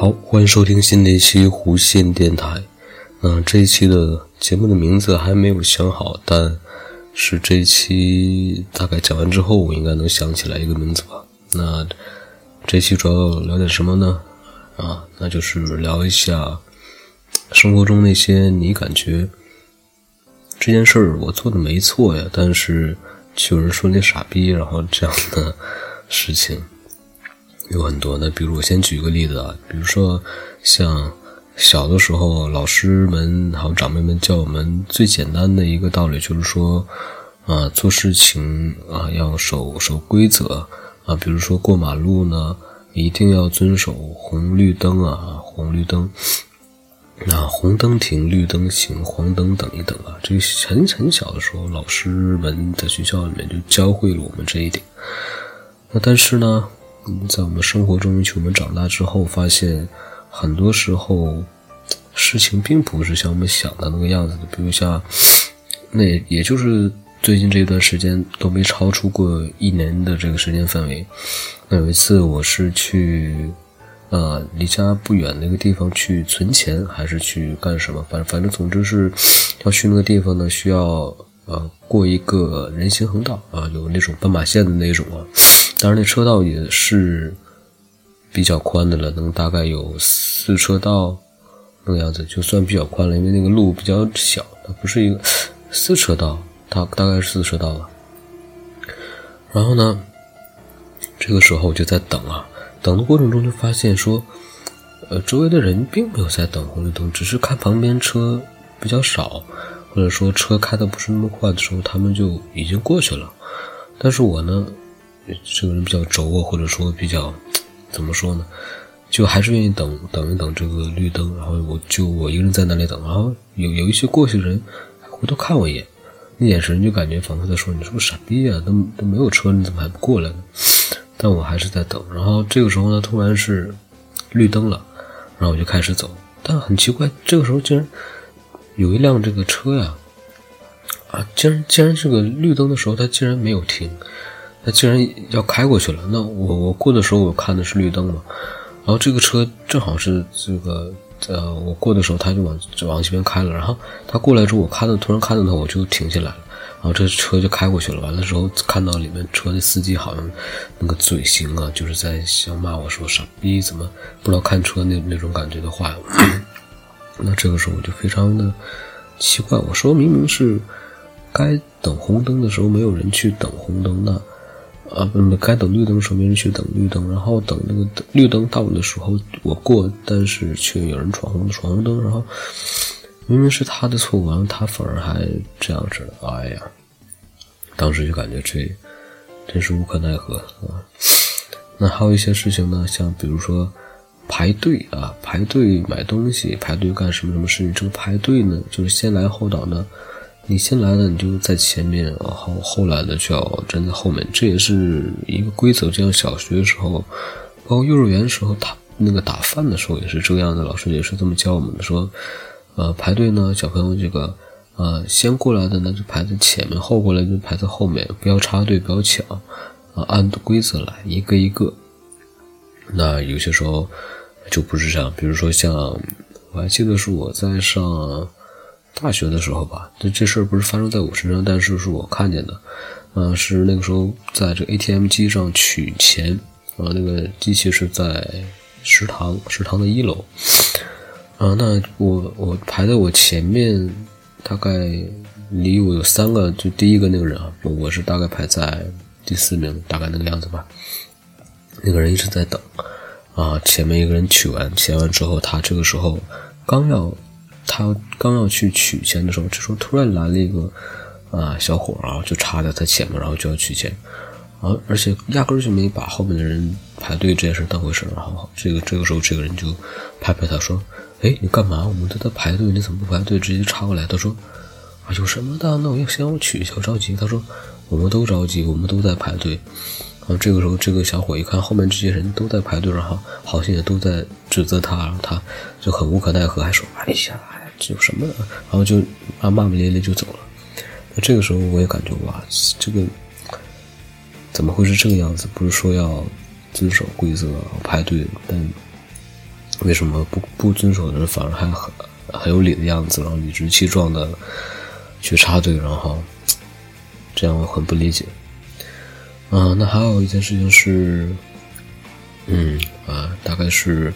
好，欢迎收听新的一期弧线电台。那这一期的节目的名字还没有想好，但是这一期大概讲完之后，我应该能想起来一个名字吧。那这期主要聊点什么呢？啊，那就是聊一下生活中那些你感觉这件事儿我做的没错呀，但是却有人说你傻逼，然后这样的事情。有很多，那比如我先举个例子啊，比如说像小的时候，老师们还有长辈们教我们最简单的一个道理，就是说啊，做事情啊要守守规则啊，比如说过马路呢，一定要遵守红绿灯啊，红绿灯，那红灯停，绿灯行，黄灯等一等啊，这个很很小的时候，老师们在学校里面就教会了我们这一点。那但是呢？在我们生活中，去我们长大之后，发现很多时候事情并不是像我们想的那个样子的。比如像那，也就是最近这段时间都没超出过一年的这个时间范围。那有一次，我是去呃离家不远的一个地方去存钱，还是去干什么？反正反正总之是要去那个地方呢，需要呃过一个人行横道啊，有那种斑马线的那种啊。当然，那车道也是比较宽的了，能大概有四车道那个样子，就算比较宽了。因为那个路比较小，它不是一个四车道，它大概是四车道吧。然后呢，这个时候我就在等啊，等的过程中就发现说，呃，周围的人并没有在等红绿灯，只是看旁边车比较少，或者说车开的不是那么快的时候，他们就已经过去了。但是我呢？这个人比较轴啊，或者说比较怎么说呢？就还是愿意等等一等这个绿灯，然后我就我一个人在那里等，然后有有一些过去的人回头看我一眼，那眼神就感觉仿佛在说：“你是不是傻逼啊？都都没有车，你怎么还不过来呢？”但我还是在等。然后这个时候呢，突然是绿灯了，然后我就开始走。但很奇怪，这个时候竟然有一辆这个车呀，啊，竟然竟然这个绿灯的时候，它竟然没有停。他竟然要开过去了，那我我过的时候我看的是绿灯嘛，然后这个车正好是这个呃我过的时候他就往往这边开了，然后他过来之后我看到突然看到他我就停下来了，然后这车就开过去了，完了之后看到里面车的司机好像那个嘴型啊就是在想骂我说傻逼怎么不知道看车那那种感觉的话，那这个时候我就非常的奇怪，我说明明是该等红灯的时候没有人去等红灯那。啊，不，该等绿灯的时候没人去等绿灯，然后等那个绿灯到的时候我过，但是却有人闯红闯红灯，然后明明是他的错误，然后他反而还这样子，哎呀，当时就感觉这真是无可奈何啊。那还有一些事情呢，像比如说排队啊，排队买东西，排队干什么什么事情？这个排队呢，就是先来后到呢。你先来的，你就在前面，然后后来的就要站在后面，这也是一个规则。就像小学的时候，包括幼儿园的时候，他那个打饭的时候也是这样的，老师也是这么教我们的，说，呃，排队呢，小朋友这个，呃，先过来的呢就排在前面，后过来就排在后面，不要插队，不要抢，啊，按规则来，一个一个。那有些时候就不是这样，比如说像我还记得是我在上。大学的时候吧，这这事儿不是发生在我身上，但是是我看见的，嗯，是那个时候在这 ATM 机上取钱，啊，那个机器是在食堂，食堂的一楼，啊，那我我排在我前面，大概离我有三个，就第一个那个人啊，我是大概排在第四名，大概那个样子吧，那个人一直在等，啊，前面一个人取完钱完之后，他这个时候刚要。他刚要去取钱的时候，这时候突然来了一个啊小伙啊，就插在他前面，然后就要取钱，啊，而且压根就没把后面的人排队这件事当回事然后这个这个时候，这个人就拍拍他说：“哎，你干嘛？我们都在排队，你怎么不排队直接插过来？”他说：“啊，有什么的？那我要先我取一下，我着急。”他说：“我们都着急，我们都在排队。”然后这个时候，这个小伙一看后面这些人都在排队，然后好像也都在指责他，然后他就很无可奈何，还说：“哎呀。”这有什么？然后就啊骂骂咧咧就走了。那这个时候我也感觉哇，这个怎么会是这个样子？不是说要遵守规则排队，但为什么不不遵守的人反而还很很有理的样子，然后理直气壮的去插队，然后这样我很不理解。啊，那还有一件事情是，嗯啊，大概是，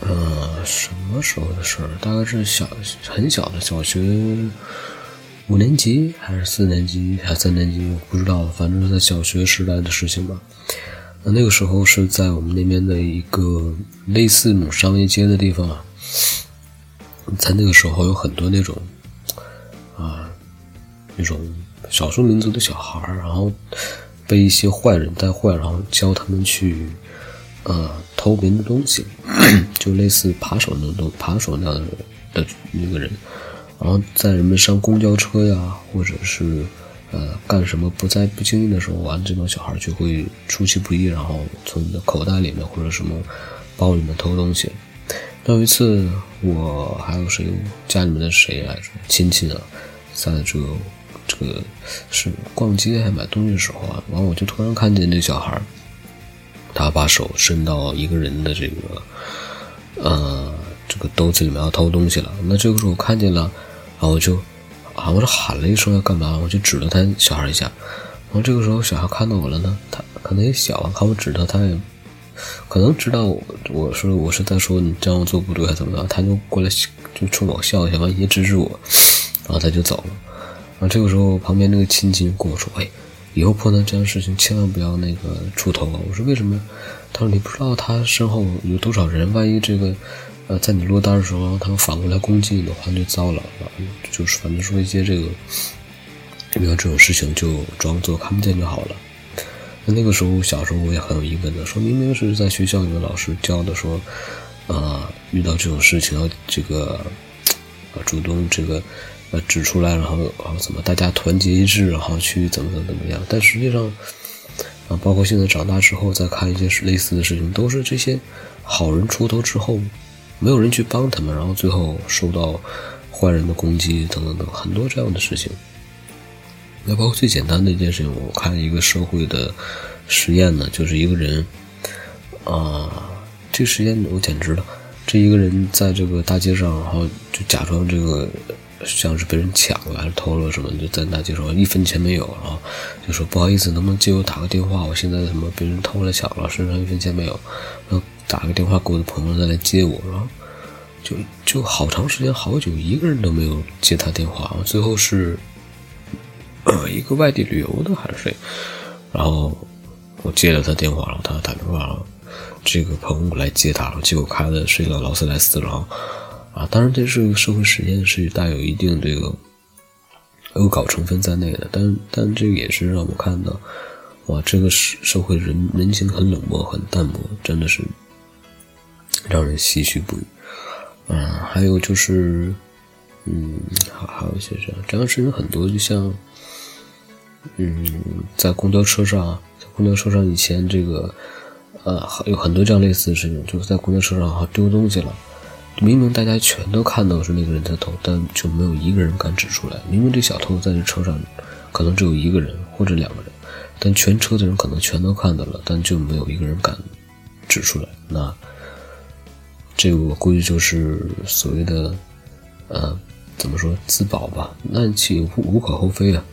呃，什么时候的事儿？大概是小很小的小学五年级还是四年级还是三年级？我不知道，反正是在小学时代的事情吧。那那个时候是在我们那边的一个类似那种商业街的地方，在那个时候有很多那种啊那种少数民族的小孩儿，然后被一些坏人带坏，然后教他们去呃偷别人的东西，就类似扒手那种扒手那样的的那个人，然后在人们上公交车呀，或者是。呃，干什么不在不经意的时候，完这帮小孩就会出其不意，然后从你的口袋里面或者什么包里面偷东西。那有一次，我还有谁家里面的谁来着亲戚啊，在这个这个是逛街还买东西的时候啊，完我就突然看见这小孩，他把手伸到一个人的这个呃这个兜子里面要偷东西了。那这个时候我看见了，然后我就。啊！我就喊了一声要干嘛？我就指了他小孩一下。然后这个时候小孩看到我了呢，他可能也小啊，看我指他，他也可能知道我我说我是在说你这样做不对还怎么的，他就过来就冲我笑一下，完也制止我，然后他就走了。然后这个时候旁边那个亲戚跟我说：“哎，以后碰到这样的事情千万不要那个出头啊！”我说：“为什么？”他说：“你不知道他身后有多少人，万一这个……”呃，在你落单的时候，他们反过来攻击你的话，那就糟了。就是反正说一些这个，遇到这种事情就装作看不见就好了。那那个时候小时候我也很有疑问的，说明明是在学校里面老师教的，说，呃，遇到这种事情要这个，呃，主动这个，呃，指出来，然后然后怎么大家团结一致，然后去怎么怎么怎么样。但实际上，啊，包括现在长大之后再看一些类似的事情，都是这些好人出头之后。没有人去帮他们，然后最后受到坏人的攻击，等等等，很多这样的事情。那包括最简单的一件事情，我看一个社会的实验呢，就是一个人啊，这个实验我简直了，这一个人在这个大街上，然后就假装这个像是被人抢了还是偷了什么，就在大街上一分钱没有，然后就说不好意思，能不能借我打个电话？我现在什么被人偷了抢了，身上一分钱没有，然后。打个电话给我的朋友再来接我，然后就就好长时间好久一个人都没有接他电话，最后是呃一个外地旅游的还是谁，然后我接了他电话，然后他打电话了，这个朋友来接他，结果开的是一辆劳斯莱斯，然后啊，当然这是个社会实验，是带有一定这个恶搞成分在内的，但但这也是让我看到，哇，这个社社会人人情很冷漠，很淡漠，真的是。让人唏嘘不已。嗯，还有就是，嗯，还还有一些这样这样事情很多，就像，嗯，在公交车上，在公交车上以前这个，呃，有很多这样类似的事情，就是在公交车上哈丢东西了，明明大家全都看到是那个人在偷，但就没有一个人敢指出来。明明这小偷在这车上，可能只有一个人或者两个人，但全车的人可能全都看到了，但就没有一个人敢指出来。那。这个我估计就是所谓的，呃，怎么说自保吧？那其无无可厚非啊，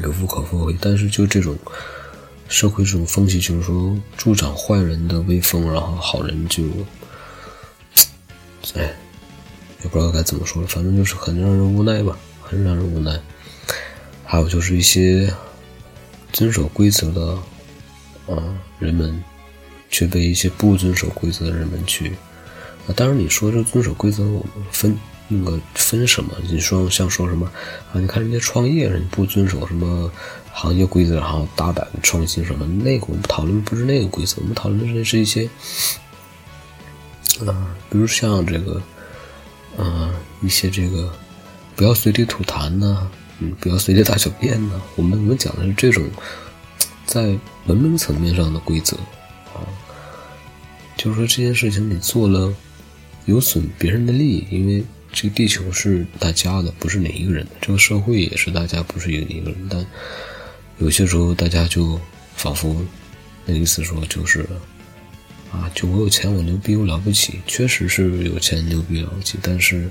有无可厚非。但是就这种社会这种风气，就是说助长坏人的威风，然后好人就，哎，也不知道该怎么说了。反正就是很让人无奈吧，很让人无奈。还有就是一些遵守规则的啊人们，却被一些不遵守规则的人们去。啊，当然你说这遵守规则，我们分那个分什么？你说像说什么啊？你看人家创业，人不遵守什么行业规则，然后大胆创新什么？那个我们讨论不是那个规则，我们讨论的是一些，啊，比如像这个，啊，一些这个不要随地吐痰呐，嗯，不要随地大小便呐。我们我们讲的是这种在文明层面上的规则啊，就是说这件事情你做了。有损别人的利益，因为这个地球是大家的，不是哪一个人的。这个社会也是大家，不是一个一个人。但有些时候，大家就仿佛那意思说，就是啊，就我有钱，我牛逼，我了不起，确实是有钱牛逼了不起，但是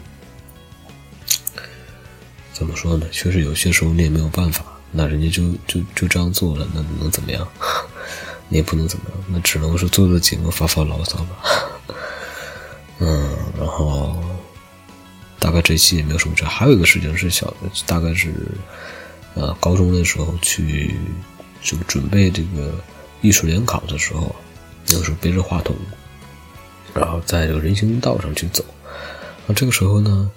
怎么说呢？确实有些时候你也没有办法，那人家就就就这样做了，那能怎么样？你也不能怎么样，那只能是做做节目发发牢骚吧。嗯，然后大概这期也没有什么事，还有一个事情是小的，大概是呃高中的时候去就准备这个艺术联考的时候，那个时候背着话筒，然后在这个人行道上去走，啊这个时候呢，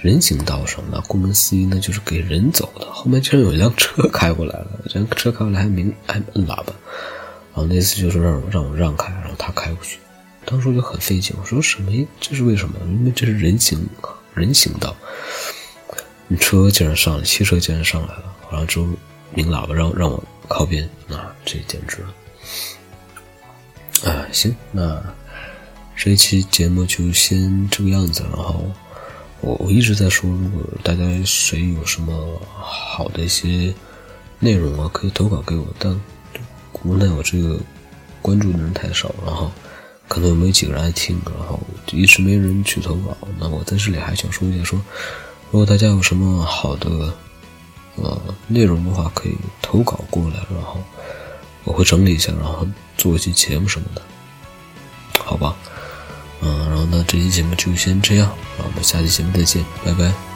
人行道上那顾名思义呢就是给人走的，后面竟然有一辆车开过来了，这辆车开过来还鸣还摁喇叭。然后那次就是让让我让开，然后他开过去。当时我就很费劲，我说什么？这是为什么？因为这是人行人行道，你车竟然上来，汽车竟然上来了，然后之后鸣喇叭让让我靠边，那这简直了！啊，行，那这一期节目就先这个样子。然后我我一直在说，如果大家谁有什么好的一些内容啊，可以投稿给我，但。无奈我这个关注的人太少，然后可能没几个人爱听，然后一直没人去投稿。那我在这里还想说一下，说如果大家有什么好的呃内容的话，可以投稿过来，然后我会整理一下，然后做一期节目什么的，好吧？嗯，然后呢这期节目就先这样，我们下期节目再见，拜拜。